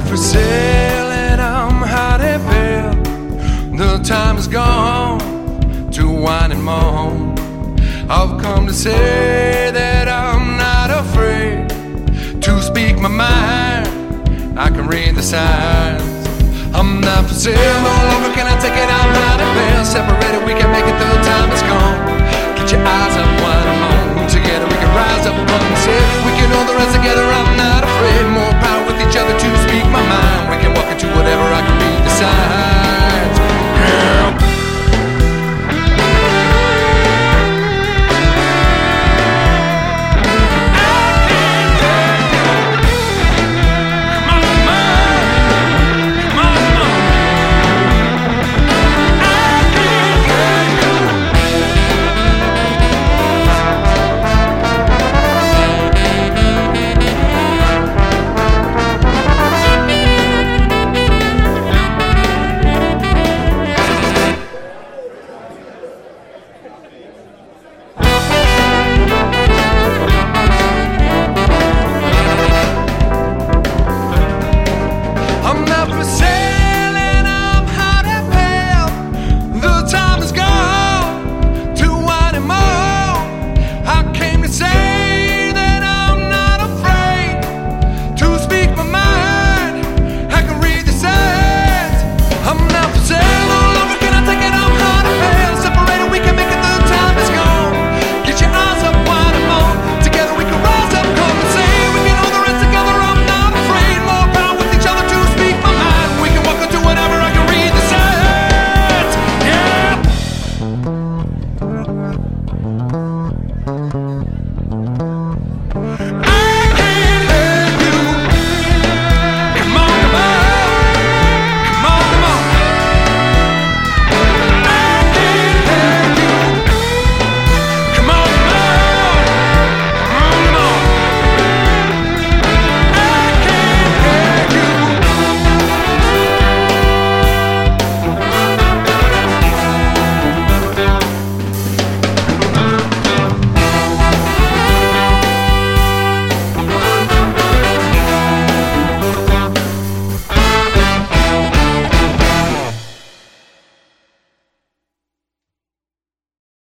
Not for sale and I'm hot and pale. The time is gone to whine and moan. I've come to say that I'm not afraid to speak my mind. I can read the signs. I'm not for sale no longer. Can I take it out hot and pale? Separated, we can make it through. Time is gone. Get your eyes up wide alone. Together we can rise up above and say we can